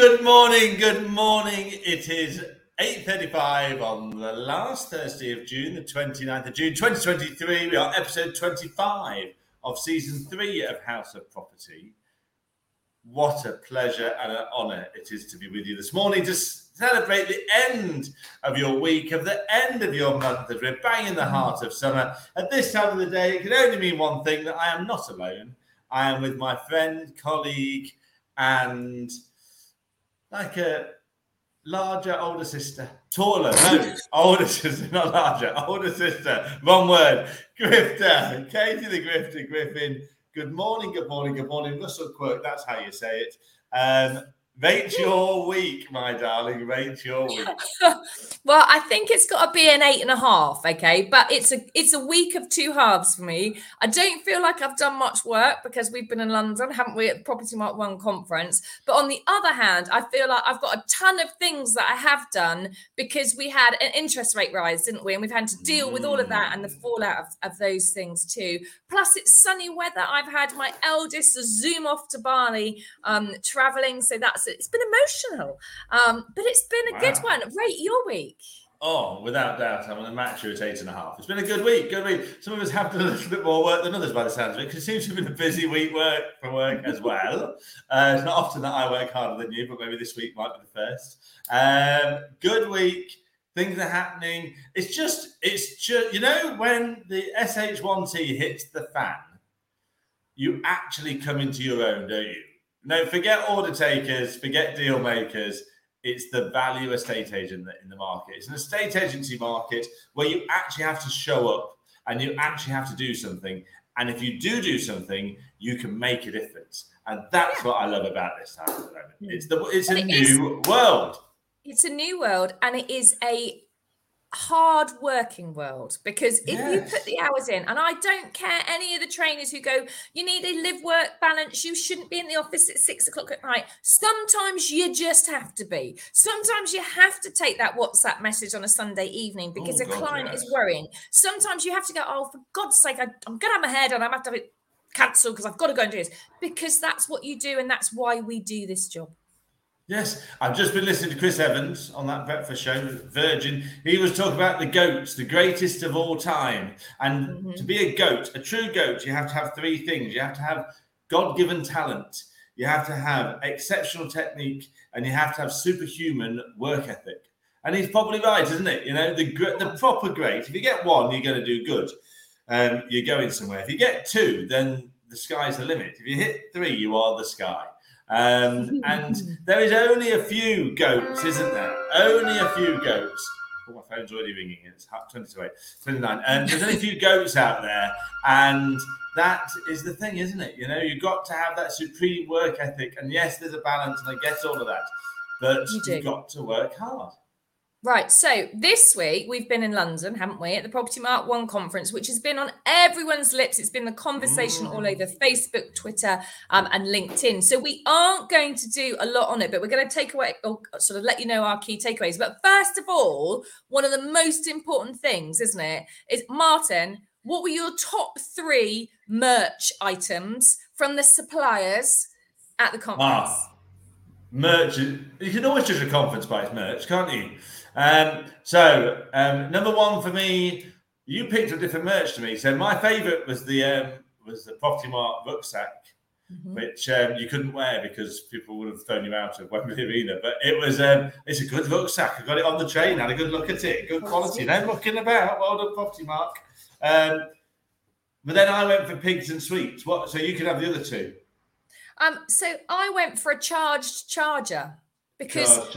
good morning, good morning. It is 8.35 on the last Thursday of June, the 29th of June, 2023. We are episode 25 of season three of House of Property. What a pleasure and an honour it is to be with you this morning to celebrate the end of your week, of the end of your month, as we're bang in the heart of summer. At this time of the day, it can only mean one thing that I am not alone. I am with my friend, colleague, and like a larger older sister, taller, no, older sister, not larger, older sister. Wrong word. Grifter, Katie the Grifter Griffin. Good morning, good morning, good morning. Russell Quirk, that's how you say it. Um, Rate your week, my darling. Rate your week. well, I think it's got to be an eight and a half, okay. But it's a it's a week of two halves for me. I don't feel like I've done much work because we've been in London, haven't we, at the Propertymark One conference. But on the other hand, I feel like I've got a ton of things that I have done because we had an interest rate rise, didn't we? And we've had to deal with all of that and the mm. fallout of, of those things too. Plus, it's sunny weather. I've had my eldest zoom off to Bali, um, traveling, so that's it's been emotional, um, but it's been a wow. good one. Rate your week. Oh, without doubt, I'm going to match you at eight and a half. It's been a good week. Good week. Some of us have done a little bit more work than others by the sounds of it, because it seems to have been a busy week work for work as well. Uh, it's not often that I work harder than you, but maybe this week might be the first. Um, good week. Things are happening. It's just, it's just, you know, when the SH1T hits the fan, you actually come into your own, don't you? No, forget order takers, forget deal makers. It's the value estate agent in the market. It's an estate agency market where you actually have to show up and you actually have to do something. And if you do do something, you can make a difference. And that's what I love about this time at the moment. Hmm. It's the it's a it new is, world. It's a new world, and it is a hard working world because if yes. you put the hours in and i don't care any of the trainers who go you need a live work balance you shouldn't be in the office at six o'clock at night. Sometimes you just have to be. Sometimes you have to take that whatsapp message on a sunday evening because oh, a God, client yes. is worrying. Sometimes you have to go oh for god's sake I, am gonna have my hair done i'm have to have it cancelled because i've got to go and do this. Because that's what you do and that's why we do this job Yes, I've just been listening to Chris Evans on that breakfast show, Virgin. He was talking about the goats, the greatest of all time. And mm-hmm. to be a goat, a true goat, you have to have three things. You have to have God given talent, you have to have exceptional technique, and you have to have superhuman work ethic. And he's probably right, isn't it? You know, the the proper great. If you get one, you're going to do good. Um, you're going somewhere. If you get two, then the sky's the limit. If you hit three, you are the sky. Um, and there is only a few goats, isn't there? Only a few goats. Oh, my phone's already ringing. It's 20 to 8, 29. And there's only a few goats out there. And that is the thing, isn't it? You know, you've got to have that supreme work ethic. And yes, there's a balance, and I get all of that. But you you've got to work hard. Right. So this week we've been in London, haven't we, at the Propertymark One conference, which has been on everyone's lips. It's been the conversation mm. all over Facebook, Twitter, um, and LinkedIn. So we aren't going to do a lot on it, but we're going to take away or sort of let you know our key takeaways. But first of all, one of the most important things, isn't it, is Martyn. What were your top three merch items from the suppliers at the conference? Ah, merch. You can always judge a conference by its merch, can't you? Um, so um, number one for me, you picked a different merch to me. So my favourite was the um, was the Propertymark rucksack, mm-hmm. which um, you couldn't wear because people would have thrown you out of Wembley Arena. But it was um, it's a good rucksack. I got it on the train, had a good look at it, good quality. No looking about. Well done, Propertymark. Um, but then I went for pigs and sweets. What? So you can have the other two. Um, so I went for a charged charger because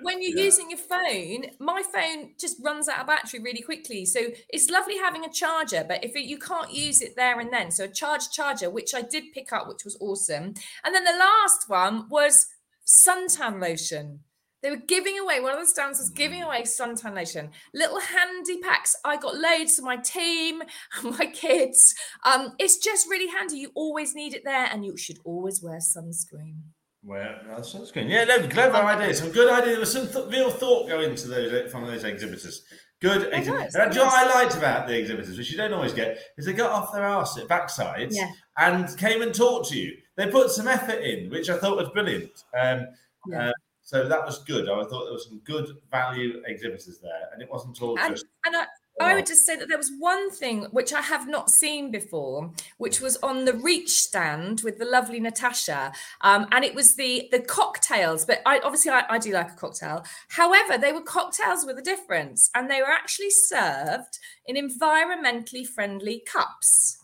when you're yeah. using your phone, my phone just runs out of battery really quickly. So it's lovely having a charger, but if it, you can't use it there and then, so a charge charger, which I did pick up, which was awesome. And then the last one was suntan lotion. They were giving away, one of the stands was giving away suntan lotion, little handy packs. I got loads for my team and my kids. Um, it's just really handy. You always need it there, and you should always wear sunscreen. Well, that's good. Yeah, no, clever ideas. Some good ideas. There was some th- real thought going into those from those exhibitors. Good exhibitors. And you know what I liked about the exhibitors, which you don't always get, is they got off their arse at backsides yeah. and came and talked to you. They put some effort in, which I thought was brilliant. Um, Yeah. Uh, so that was good. I thought there was some good value exhibitors there, and it wasn't all and, just. And I, I would just say that there was one thing which I have not seen before, which was on the Reach stand with the lovely Natasha, um, and it was the the cocktails. But I obviously I, I do like a cocktail. However, they were cocktails with a difference, and they were actually served in environmentally friendly cups.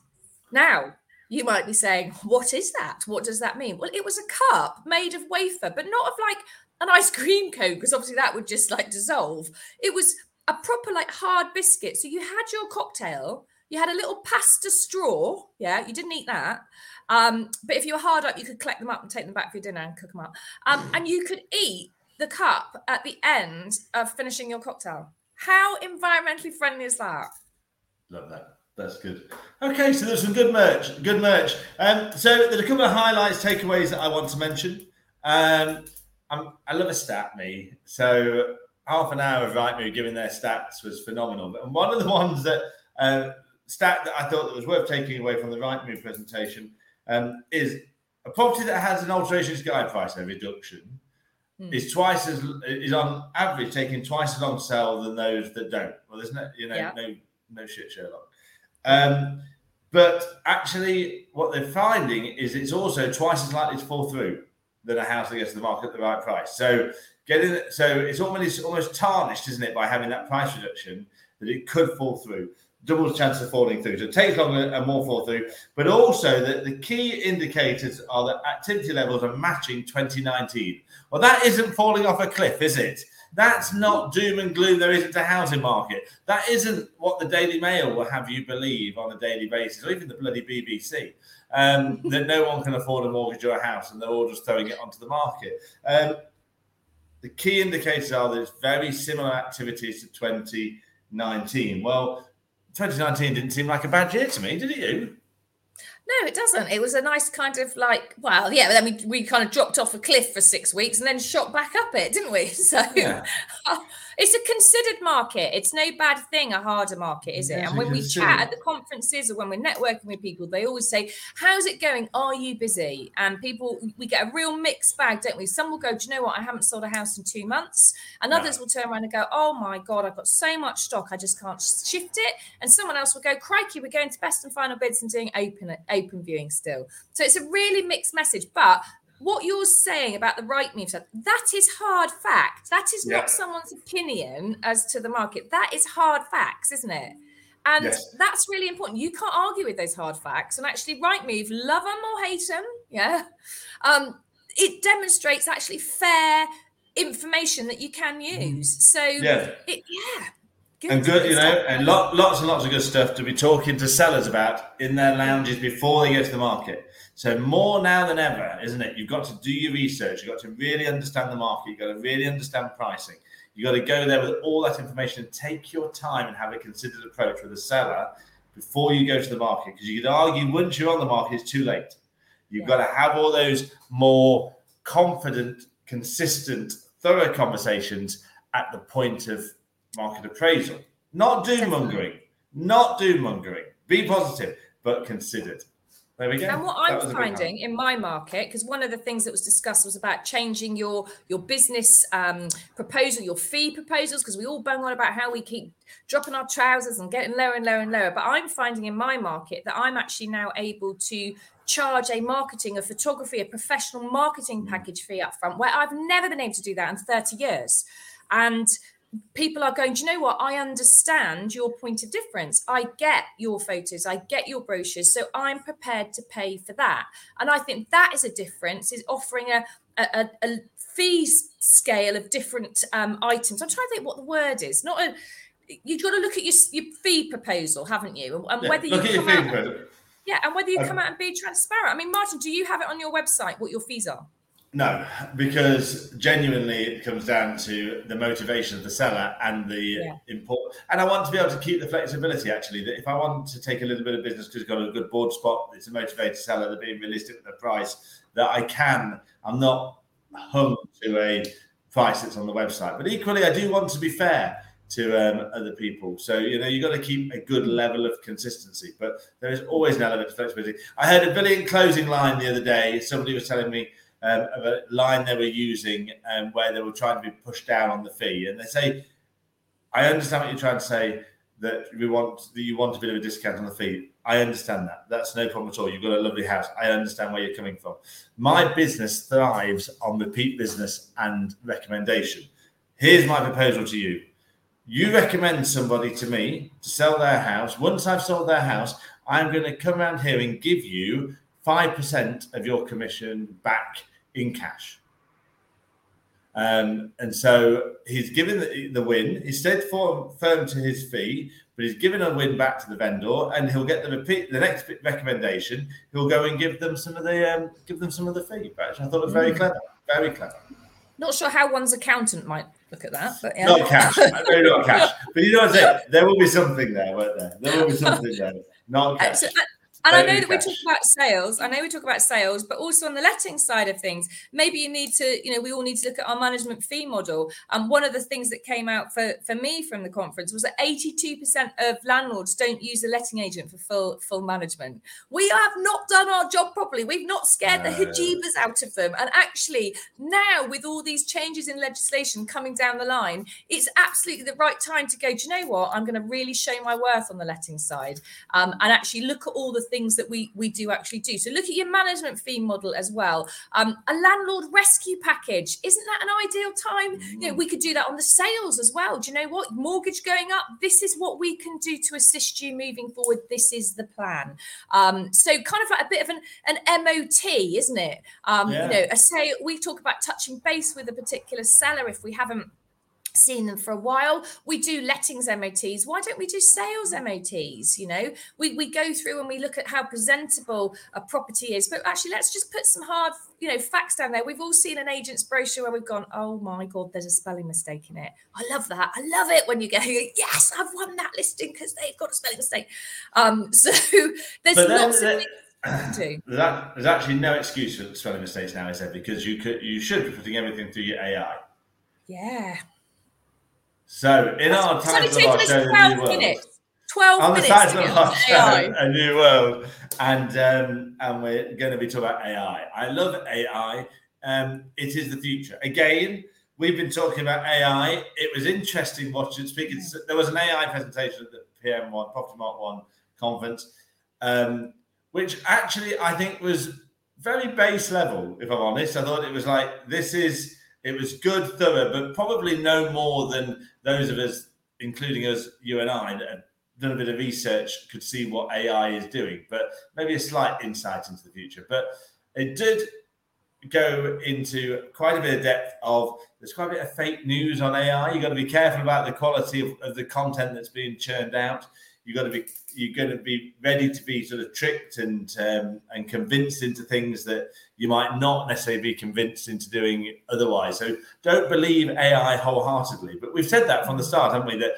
Now, you might be saying, What is that? What does that mean? Well, it was a cup made of wafer, but not of like an ice cream cone, because obviously that would just like dissolve. It was a proper like hard biscuit. So you had your cocktail, you had a little pasta straw. Yeah, you didn't eat that. Um, but if you were hard up, you could collect them up and take them back for your dinner and cook them up. Um, and you could eat the cup at the end of finishing your cocktail. How environmentally friendly is that? Love that. That's good. Okay, so there's some good merch. Good merch. Um, so there's a couple of highlights, takeaways that I want to mention. Um, I'm, I love a stat, me. So half an hour of Rightmove giving their stats was phenomenal. And one of the ones that uh, stat that I thought that was worth taking away from the Rightmove presentation um, is a property that has an alterations guide price a reduction mm. is twice as is on average taking twice as long to sell than those that don't. Well, there's no you know yeah. no no shit Sherlock. Um, but actually, what they're finding is it's also twice as likely to fall through than a house that gets to the market at the right price. So getting so it's almost almost tarnished, isn't it, by having that price reduction that it could fall through. Double the chance of falling through. So it takes longer and more fall through. But also that the key indicators are that activity levels are matching 2019. Well, that isn't falling off a cliff, is it? That's not doom and gloom. There isn't a housing market. That isn't what the Daily Mail will have you believe on a daily basis, or even the bloody BBC. Um, that no one can afford a mortgage or a house, and they're all just throwing it onto the market. Um, the key indicators are that it's very similar activities to 2019. Well, 2019 didn't seem like a bad year to me, did it you? No, it doesn't. It was a nice kind of like, well, yeah, then we, we kind of dropped off a cliff for six weeks and then shot back up it, didn't we? So yeah. it's a considered market. It's no bad thing, a harder market, is it? and when we chat at the conferences or when we're networking with people, they always say, How's it going? Are you busy? And people, we get a real mixed bag, don't we? Some will go, Do you know what? I haven't sold a house in two months. And no. others will turn around and go, Oh my God, I've got so much stock, I just can't shift it. And someone else will go, Crikey, we're going to best and final bids and doing open open viewing still. So it's a really mixed message. But what you're saying about the Rightmove, that is hard fact. That is yeah. not someone's opinion as to the market. That is hard facts, isn't it? And yes. that's really important. You can't argue with those hard facts. And actually, Rightmove, love them or hate them, yeah, um, it demonstrates actually fair information that you can mm-hmm. use. So, yeah, it, yeah. Good and good, you know, and lot, lots and lots of good stuff to be talking to sellers about in their lounges before they go to the market. So more now than ever, isn't it? You've got to do your research. You've got to really understand the market. You've got to really understand pricing. You've got to go there with all that information and take your time and have a considered approach with the seller before you go to the market. Because you could argue once you're on the market, it's too late. You've yeah. got to have all those more confident, consistent, thorough conversations at the point of market appraisal. Not doom mongering, not doom mongering. Be positive, but considered. There we go. And what I'm finding in my market, because one of the things that was discussed was about changing your your business um, proposal, your fee proposals, because we all bang on about how we keep dropping our trousers and getting lower and lower and lower. But I'm finding in my market that I'm actually now able to charge a marketing, a photography, a professional marketing mm. package fee up front, where I've never been able to do that in 30 years. And people are going, do you know what? I understand your point of difference. I get your photos, I get your brochures. So I'm prepared to pay for that. And I think that is a difference, is offering a, a, a fee scale of different um, items. I'm trying to think what the word is. Not a you've got to look at your, your fee proposal, haven't you? And, yeah, whether you come out, yeah, and whether you um, come out and be transparent. I mean, Martyn, do you have it on your website what your fees are? No, because genuinely it comes down to the motivation of the seller and the yeah. import. And I want to be able to keep the flexibility actually that if I want to take a little bit of business because it's got a good board spot, it's a motivated seller, they're being realistic with the price, that I can. I'm not hung to a price that's on the website. But equally, I do want to be fair to um, other people. So, you know, you've got to keep a good level of consistency, but there is always an element of flexibility. I heard a brilliant closing line the other day. Somebody was telling me, um, of a line they were using um, where they were trying to be pushed down on the fee, and they say, "I understand what you're trying to say that we want that you want a bit of a discount on the fee. I understand that. That's no problem at all. You've got a lovely house. I understand where you're coming from. My business thrives on repeat business and recommendation. Here's my proposal to you. You recommend somebody to me to sell their house. Once I've sold their house, I'm going to come around here and give you 5% of your commission back in cash. Um, and so he's given the, the win. He stayed firm, firm to his fee, but he's given a win back to the vendor, and he'll get the repeat. The next recommendation, he'll go and give them some of the um, give them some of the fee. I thought it was very mm. clever, very clever. Not sure how one's accountant might look at that, but yeah. Not cash, very not cash. But you know what I'm saying? There will be something there, won't there? There will be something there. Not cash. Uh, and I know that we talk about sales. I know we talk about sales, but also on the letting side of things, maybe you need to, you know, we all need to look at our management fee model. And one of the things that came out for, for me from the conference was that 82% of landlords don't use a letting agent for full full management. We have not done our job properly. We've not scared no. the hijibas out of them. And actually, now with all these changes in legislation coming down the line, it's absolutely the right time to go, do you know what? I'm going to really show my worth on the letting side um, and actually look at all the things that we we do actually do. So look at your management fee model as well. Um, a landlord rescue package isn't that an ideal time? Mm. You know, we could do that on the sales as well. Do you know what? Mortgage going up. This is what we can do to assist you moving forward. This is the plan. Um, so kind of like a bit of an an MOT, isn't it? Um, yeah. You know, a say we talk about touching base with a particular seller if we haven't seen them for a while. We do lettings MOTs. Why don't we do sales MOTs? You know, we, we go through and we look at how presentable a property is. But actually, let's just put some hard, you know, facts down there. We've all seen an agent's brochure where we've gone, oh my God, there's a spelling mistake in it. I love that. I love it when you go, yes, I've won that listing because they've got a spelling mistake. Um, so there's but lots of things. There's actually no excuse for spelling mistakes now, is there? Because you could, you should be putting everything through your AI. Yeah, so in our title of our show, 12 World, minutes. 12 on the title of our show, A New World, and um, and we're going to be talking about AI. I love AI. Um, it is the future. Again, we've been talking about AI. It was interesting watching speaking. There was an AI presentation at the PM1 Propertymark One conference, um, which actually I think was very base level. If I'm honest, I thought it was like this is it was good, thorough, but probably no more than those of us, including us, you and I, that have done a bit of research, could see what AI is doing. But maybe a slight insight into the future. But it did go into quite a bit of depth of there's quite a bit of fake news on AI. You've got to be careful about the quality of, of the content that's being churned out you've got to be you're going to be ready to be sort of tricked and um, and convinced into things that you might not necessarily be convinced into doing otherwise. So don't believe AI wholeheartedly. But we've said that from the start, haven't we? That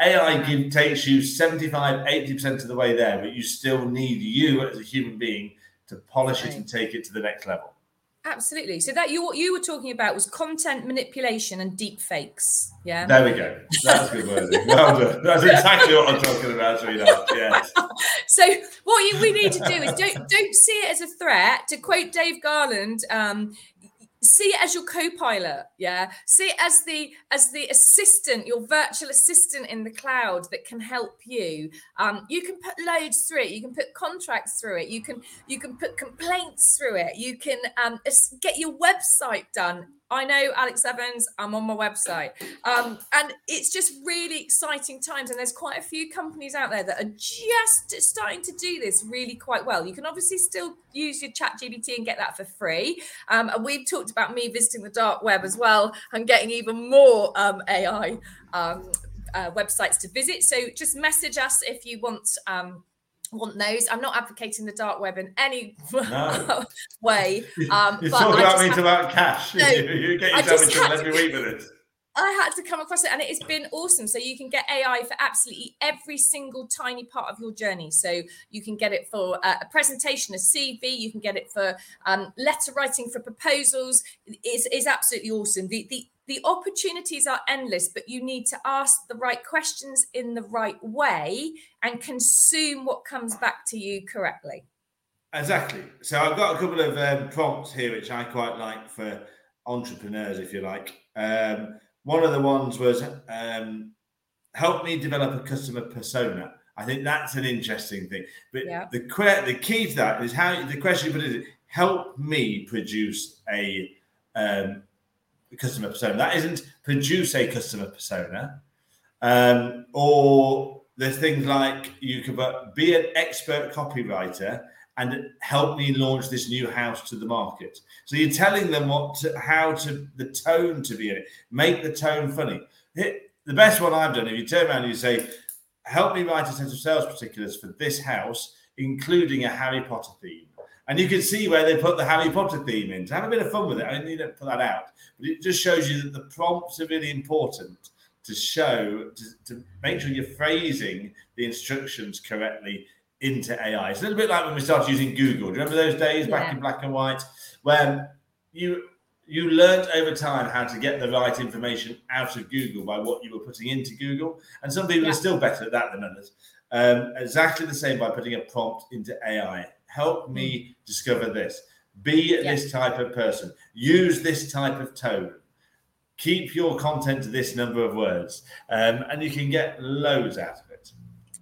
AI give, takes you 75, 80% of the way there, but you still need you as a human being to polish it and take it to the next level. Absolutely. So that you what you were talking about was content manipulation and deep fakes. Yeah. There we go. That's good wording. Well done. That's exactly what I'm talking about, sweetheart. Yes. so what you, we need to do is don't don't see it as a threat. To quote Dave Garland, um, see it as your co-pilot yeah? See it as the as the assistant your virtual assistant in the cloud that can help you. Um, you can put loads through it. You can put contracts through it. You can you can put complaints through it. You can um, get your website done I know Alex Evans, I'm on my website. Um, and it's just really exciting times. And there's quite a few companies out there that are just starting to do this really quite well. You can obviously still use your chat GBT and get that for free. Um, and we've talked about me visiting the dark web as well and getting even more um, AI um, uh, websites to visit. So just message us if you want um, want those. I'm not advocating the dark web in any no. way. Um, you talk about me have, about cash. No, you, get yourself into every week with it. I had to come across it and it's been awesome. So you can get AI for absolutely every single tiny part of your journey. So you can get it for uh, a presentation, a CV, you can get it for um, letter writing for proposals. It's, it's absolutely awesome. The, the the opportunities are endless, but you need to ask the right questions in the right way and consume what comes back to you correctly. Exactly. So I've got a couple of um, prompts here, which I quite like for entrepreneurs, if you like. Um, one of the ones was um, help me develop a customer persona. I think that's an interesting thing. But yeah. the the key to that is how the question put is help me produce a um, customer persona. That isn't produce a customer persona. Um, or there's things like you could be an expert copywriter and help me launch this new house to the market. So you're telling them what, to, how to, the tone to be in it. Make the tone funny. The best one I've done, if you turn around and you say, help me write a set of sales particulars for this house, including a Harry Potter theme. And you can see where they put the Harry Potter theme in. Have a bit of fun with it. I mean, you don't put that out, but it just shows you that the prompts are really important to show, to, to make sure you're phrasing the instructions correctly into AI. It's a little bit like when we started using Google. Do you remember those days back yeah. in black and white when you you learned over time how to get the right information out of Google by what you were putting into Google, and some people yeah. are still better at that than others. Um, exactly the same by putting a prompt into AI. Help me mm. discover this. Be yeah. this type of person. Use this type of tone. Keep your content to this number of words, um, and you can get loads out of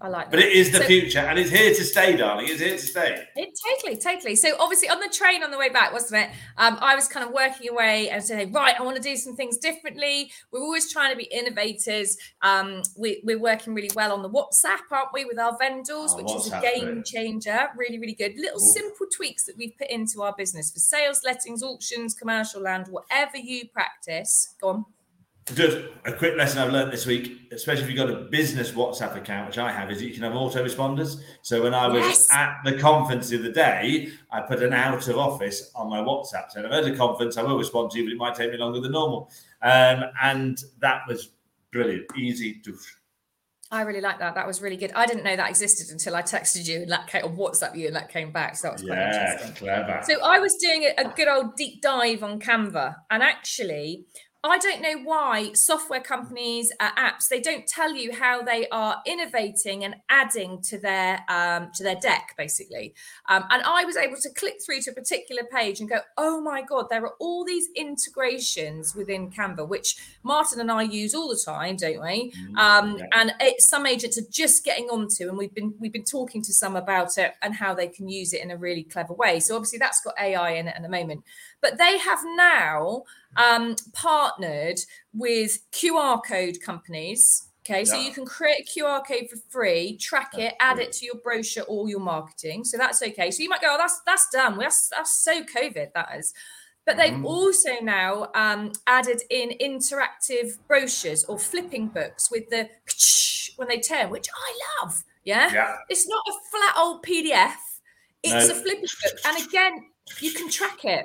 I like that. But it is the so, future and it's here to stay, darling. It's here to stay. It totally, totally. So obviously on the train on the way back, wasn't it? Um, I was kind of working away and saying, right, I want to do some things differently. We're always trying to be innovators. Um, we, are working really well on the WhatsApp, aren't we, with our vendors, oh, which WhatsApp, is a game changer. Really, really good. Little Ooh. simple tweaks that we've put into our business for sales, lettings, auctions, commercial land, whatever you practice. Go on. Just a quick lesson I've learned this week, especially if you've got a business WhatsApp account, which I have, is you can have autoresponders. So when I was yes. at the conference of the other day, I put an out of office on my WhatsApp. So if I'm at a conference, I will respond to you, but it might take me longer than normal. Um, and that was brilliant, easy to. I really like that. That was really good. I didn't know that existed until I texted you and that came or WhatsApp you and that came back. So that was quite yeah, interesting. Clever. So I was doing a, a good old deep dive on Canva, and actually, I don't know why software companies, uh, apps, they don't tell you how they are innovating and adding to their um, to their deck, basically. Um, and I was able to click through to a particular page and go, "Oh my god, there are all these integrations within Canva, which Martyn and I use all the time, don't we? Mm, um. And it, some agents are just getting onto, and we've been we've been talking to some about it and how they can use it in a really clever way. So obviously that's got AI in it at the moment, but they have now." um, partnered with QR code companies. Okay, so you can create a QR code for free, track that's it, add it to your brochure or your marketing. So that's okay. So you might go, oh, that's that's done. That's that's so COVID, that is. But they've mm. also now um, added in interactive brochures or flipping books with the when they turn, which I love. Yeah? yeah. It's not a flat old PDF. It's no. a flipping book. And again, you can track it.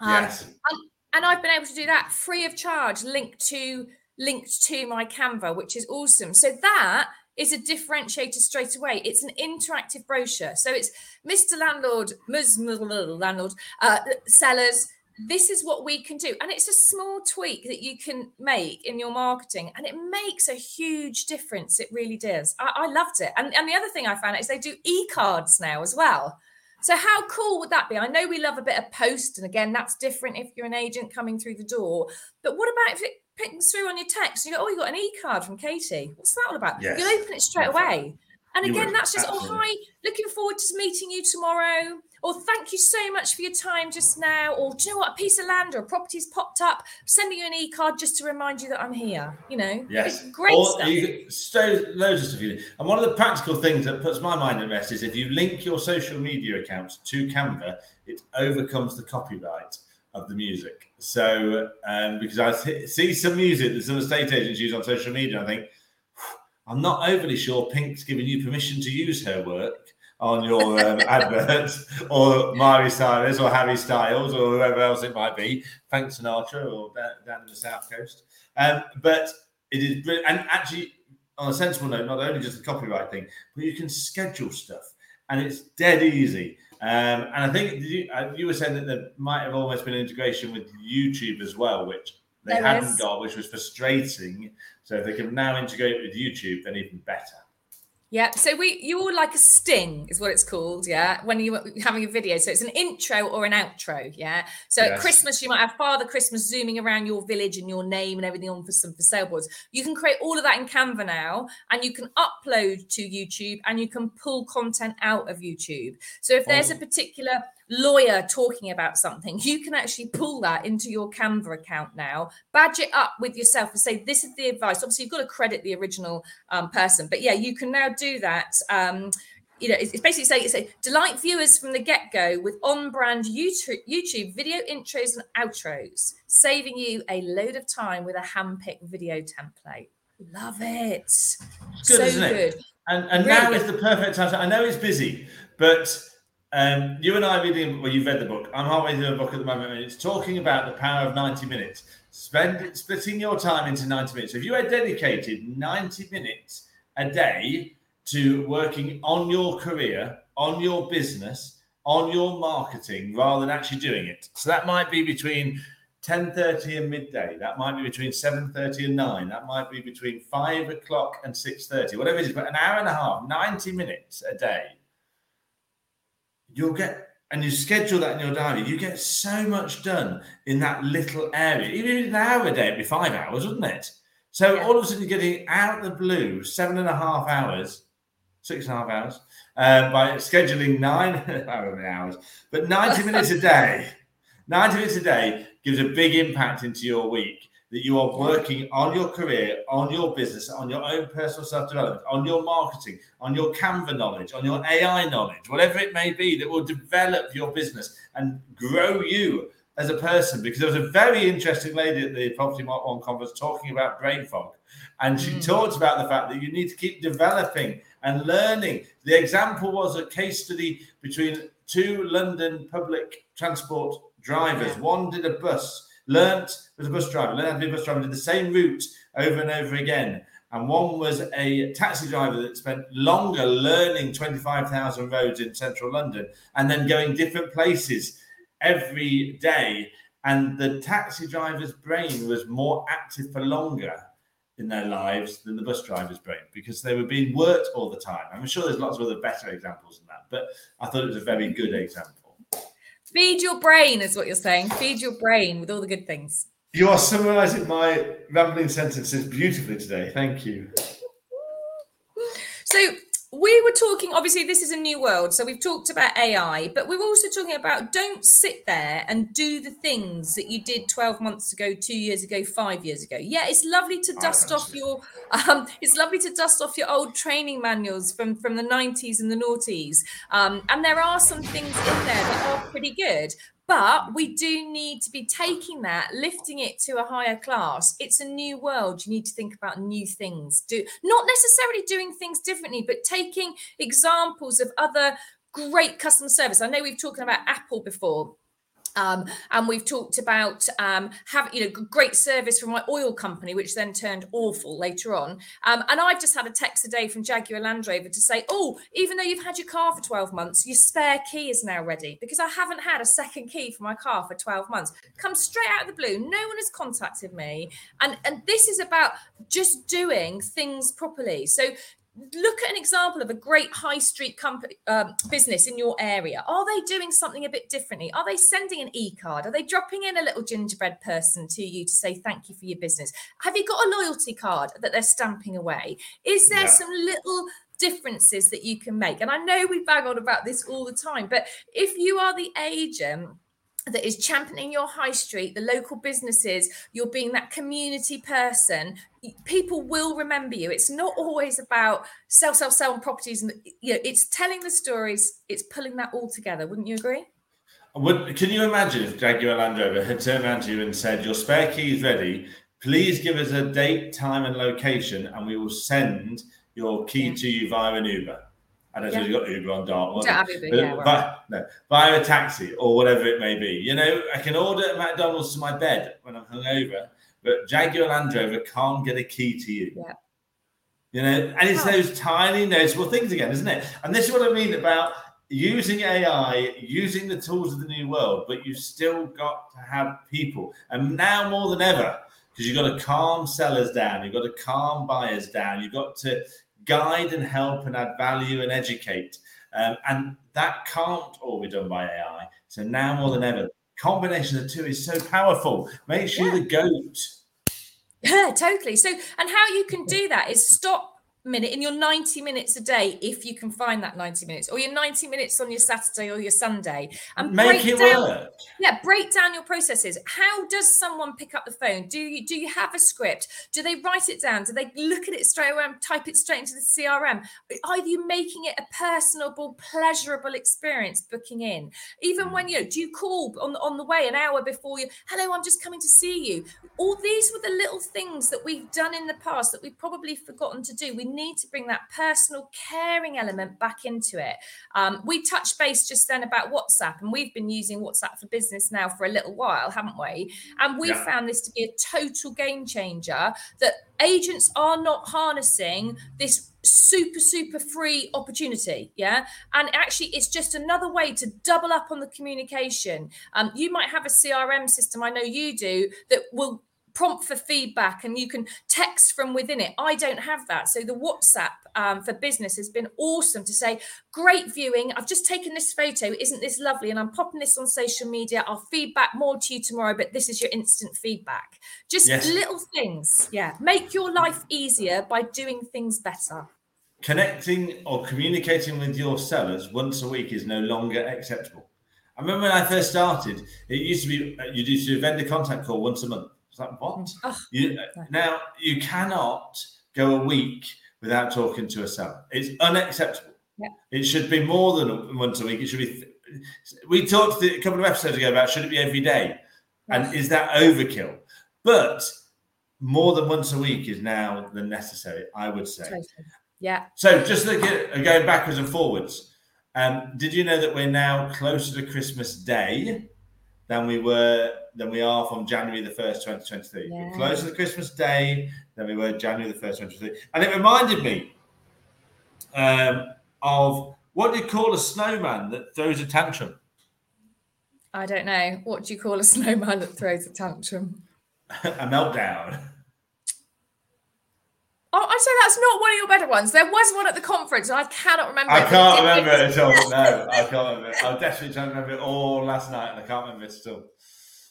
Um, yes. And and I've been able to do that free of charge, linked to linked to my Canva, which is awesome. So that is a differentiator straight away. It's an interactive brochure. So it's Mr. Landlord, Ms. Landlord, uh, sellers. This is what we can do. And it's a small tweak that you can make in your marketing. And it makes a huge difference. It really does. I, I loved it. And, and the other thing I found is they do e cards now as well. So how cool would that be? I know we love a bit of post, and again, that's different if you're an agent coming through the door. But what about if it pings through on your text? You go, oh, you got an e-card from Katie. What's that all about? Yes. You'll open it straight away. And again, that's just, oh, Absolutely. oh, hi, looking forward to meeting you tomorrow. Or thank you so much for your time just now. Or do you know what? A piece of land or a property's popped up. sending you an e card just to remind you that I'm here. You know, yes, it's great or stuff. You so loads of stuff. And one of the practical things that puts my mind at rest is if you link your social media accounts to Canva, it overcomes the copyright of the music. So, um, because I see some music that some estate agents use on social media, I think I'm not overly sure Pink's giving you permission to use her work on your um, advert, or Miley Cyrus, or Harry Styles, or whoever else it might be, Frank Sinatra, or down, in the south coast. Um, but it is, and actually, on a sensible note, not only just the copyright thing, but you can schedule stuff, and it's dead easy. Um, and I think you, uh, you, were saying that there might have almost been integration with YouTube as well, which they there hadn't is. got, which was frustrating. So if they can now integrate with YouTube, then even better. Yeah, so we you all like a sting is what it's called, yeah. When you're having a video, so it's an intro or an outro, yeah. So yes. at Christmas you might have Father Christmas zooming around your village and your name and everything on for some for sale boards. You can create all of that in Canva now, and you can upload to YouTube, and you can pull content out of YouTube. So if there's oh. a particular lawyer talking about something, you can actually pull that into your Canva account now, badge it up with yourself and say, This is the advice. Obviously, you've got to credit the original um, person, but yeah, you can now do that. Um, you know, it's, basically saying it's a delight viewers from the get go with on brand YouTube, YouTube video intros and outros, saving you a load of time with a hand picked video template. Love it. Good, so good. It? And, and really now good. is the perfect time. I know it's busy, but um, you and I reading, well, you've read the book. I'm halfway through the book at the moment, and it's talking about the power of 90 minutes. Spend splitting your time into 90 minutes. If you had dedicated 90 minutes a day to working on your career, on your business, on your marketing, rather than actually doing it. So that might be between 10.30 and midday. That might be between 7.30 and 9. That might be between 5 o'clock and 6.30, whatever it is, but an hour and a half, 90 minutes a day you'll get and you schedule that in your diary, you get so much done in that little area. Even an hour a day, it'd be five hours, wouldn't it? So yeah. all of a sudden, you're getting out of the blue seven and a half hours, six and a half hours, uh, by scheduling nine hours, but 90 minutes a day. 90 minutes a day gives a big impact into your week that you are working on your career, on your business, on your own personal self development, on your marketing, on your Canva knowledge, on your AI knowledge, whatever it may be that will develop your business and grow you as a person. Because there was a very interesting lady at the Propertymark One conference talking about brain fog. And she mm. talked about the fact that you need to keep developing and learning. The example was a case study between two London public transport drivers. One did a bus learnt as a bus driver, learned how to be a bus driver, did the same route over and over again. And one was a taxi driver that spent longer learning 25,000 roads in central London and then going different places every day. And the taxi driver's brain was more active for longer in their lives than the bus driver's brain because they were being worked all the time. I'm sure there's lots of other better examples than that, but I thought it was a very good example. Feed your brain is what you're saying. Feed your brain with all the good things. You are summarizing my rambling sentences beautifully today. Thank you. So, we were talking obviously this is a new world so we've talked about ai but we are also talking about don't sit there and do the things that you did 12 months ago two years ago five years ago. Yeah it's lovely to dust off your um, it's lovely to dust off your old training manuals from from the 90s and the noughties. Um, and there are some things in there that are pretty good but mm. we do need to be taking that, lifting it to a higher class. It's a new world. You need to think about new things. Do not necessarily doing things differently, but taking examples of other great customer service. I know we've talked about Apple before um, and we've talked about um, have you know great service from my oil company, which then turned awful later on. Um, and I've just had a text today from Jaguar Land Rover to say, oh, even though you've had your car for 12 months, your spare key is now ready because I haven't had a second key for my car for 12 months. Come straight out of the blue. No one has contacted me, and and this is about just doing things properly. So look at an example of a great high street company um, business in your area. Are they doing something a bit differently? Are they sending an e-card? Are they dropping in a little gingerbread person to you to say thank you for your business? Have you got a loyalty card that they're stamping away? Is there yeah. some little differences that you can make? And i know we bang on about this all the time but if you are the agent that is championing your high street, the local businesses, you're being that community person, people will remember you. It's not always about sell, sell, sell on properties. And you know, it's telling the stories, it's pulling that all together. Wouldn't you agree? Would, can you imagine if Jaguar Land Rover had turned around to you and said, Your spare key is ready. Please give us a date, time, and location, and we will send your key yeah. to you via an Uber. I don't if you've got Uber on Dartmoor. Yeah, no, via a taxi or whatever it may be. You know, I can order McDonald's to my bed when I'm hungover, but Jaguar Land Rover can't get a key to you. Yeah. You know, and it's oh. those tiny noticeable things again, isn't it? And this is what I mean about using AI, using the tools of the new world, but you've still got to have people. And now more than ever, because you've got to calm sellers down, you've got to calm buyers down, you've got to guide and help and add value and educate. Um, and that can't all be done by AI. So now more than ever, combination of the two is so powerful. Makes you yeah. the goat. Yeah, totally. So, and how you can do that is stop minute in your 90 minutes a day if you can find that 90 minutes or your 90 minutes on your saturday or your sunday and make it down, work. Yeah break down your processes. How does someone pick up the phone? Do you do you have a script? Do they write it down? Do they look at it straight away and type it straight into the crm are you making it a personable pleasurable experience booking in. Even when mm. you know do you call on, on the way an hour before you hello i'm just coming to see you. All these were the little things that we've done in the past that we've probably forgotten to do. We need to bring that personal caring element back into it. Um, we touched base just then about WhatsApp, and we've been using WhatsApp for business now for a little while, haven't we? And we yeah. found this to be a total game changer that agents are not harnessing this super super free opportunity yeah and actually it's just another way to double up on the communication um, you might have a crm system i know you do that will prompt for feedback and you can text from within it. I don't have that. So the WhatsApp um, for business has been awesome to say, great viewing. I've just taken this photo. Isn't this lovely? And I'm popping this on social media. I'll feedback more to you tomorrow, but this is your instant feedback. Just yes. little things. Yeah. Make your life easier by doing things better. Connecting or communicating with your sellers once a week is no longer acceptable. I remember when I first started, it used to be uh, you used to do a vendor contact call once a month it's like what? Oh, you, uh, now you cannot go a week without talking to a seller. It's unacceptable. Yeah. It should be more than once a week. It should be. we talked a couple of episodes ago about should it be every day, and is that overkill? But more than once a week is now the necessary. I would say. Totally. Yeah. So just look at uh, going backwards and forwards. Um, did you know that we're now closer to Christmas Day than we were than we are from January the first, twenty twenty three. We're closer to Christmas Day than we were January the first, twenty twenty three, and it reminded me um, of what do you call a snowman that throws a tantrum? I don't know. What do you call a snowman that throws a tantrum? a meltdown. Oh, I say that's not one of your better ones. There was one at the conference, and I cannot remember. I can't remember it at all. No, I can't remember. It. I definitely don't remember it all last night, and I can't remember it still.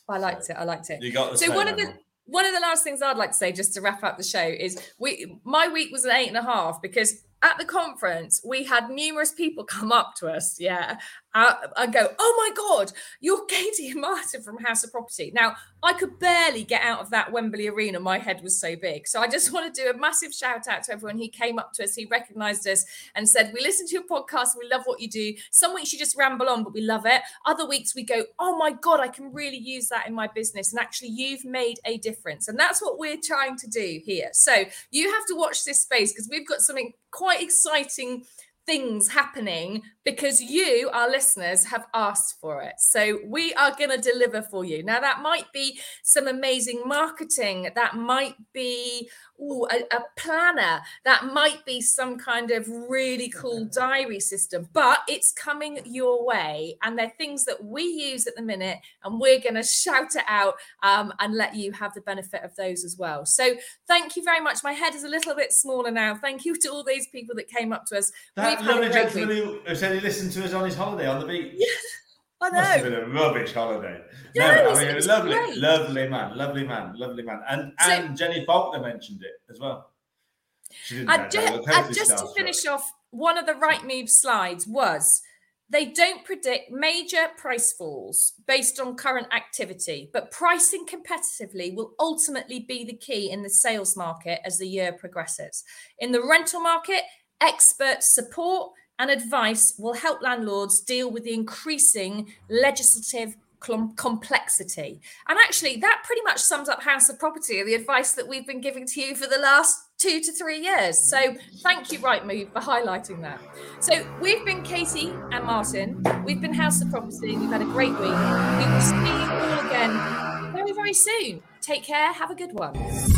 I liked so, it. I liked it. You got the so one of the one of the last things I'd like to say, just to wrap up the show, is we my week was an eight and a half because at the conference, we had numerous people come up to us, yeah, and go, "Oh my God, you're Katie Martyn from House of Property." Now, I could barely get out of that Wembley Arena; my head was so big. So, I just want to do a massive shout out to everyone. He came up to us, he recognised us, and said, "We listen to your podcast. We love what you do. Some weeks you just ramble on, but we love it. Other weeks we go, "Oh my God, I can really use that in my business." And actually, you've made a difference, and that's what we're trying to do here. So, you have to watch this space because we've got something quite exciting things happening because you, our listeners, have asked for it. So we are going to deliver for you. Now, that might be some amazing marketing, that might be ooh, a, a, planner, that might be some kind of really cool diary system, but it's coming your way. And they're things that we use at the minute, and we're going to shout it out um, and let you have the benefit of those as well. So thank you very much. My head is a little bit smaller now. Thank you to all these people that came up to us. That We've lovely gentleman who said he listened to us on his holiday on the beach. I know. Must have been a rubbish holiday. Yeah, no, I mean, lovely, great. lovely man, lovely man, lovely man. And so, and Jenny Faulkner mentioned it as well. I just, I just to finish off, one of the Rightmove slides was they don't predict major price falls based on current activity, but pricing competitively will ultimately be the key in the sales market as the year progresses. In the rental market, expert support and advice will help landlords deal with the increasing legislative complexity. And actually, that pretty much sums up House of Property and the advice that we've been giving to you for the last two to three years. So thank you, Rightmove, for highlighting that. So we've been Katie and Martyn. We've been House of Property. We've had a great week. We will see you all again very, very soon. Take care. Have a good one.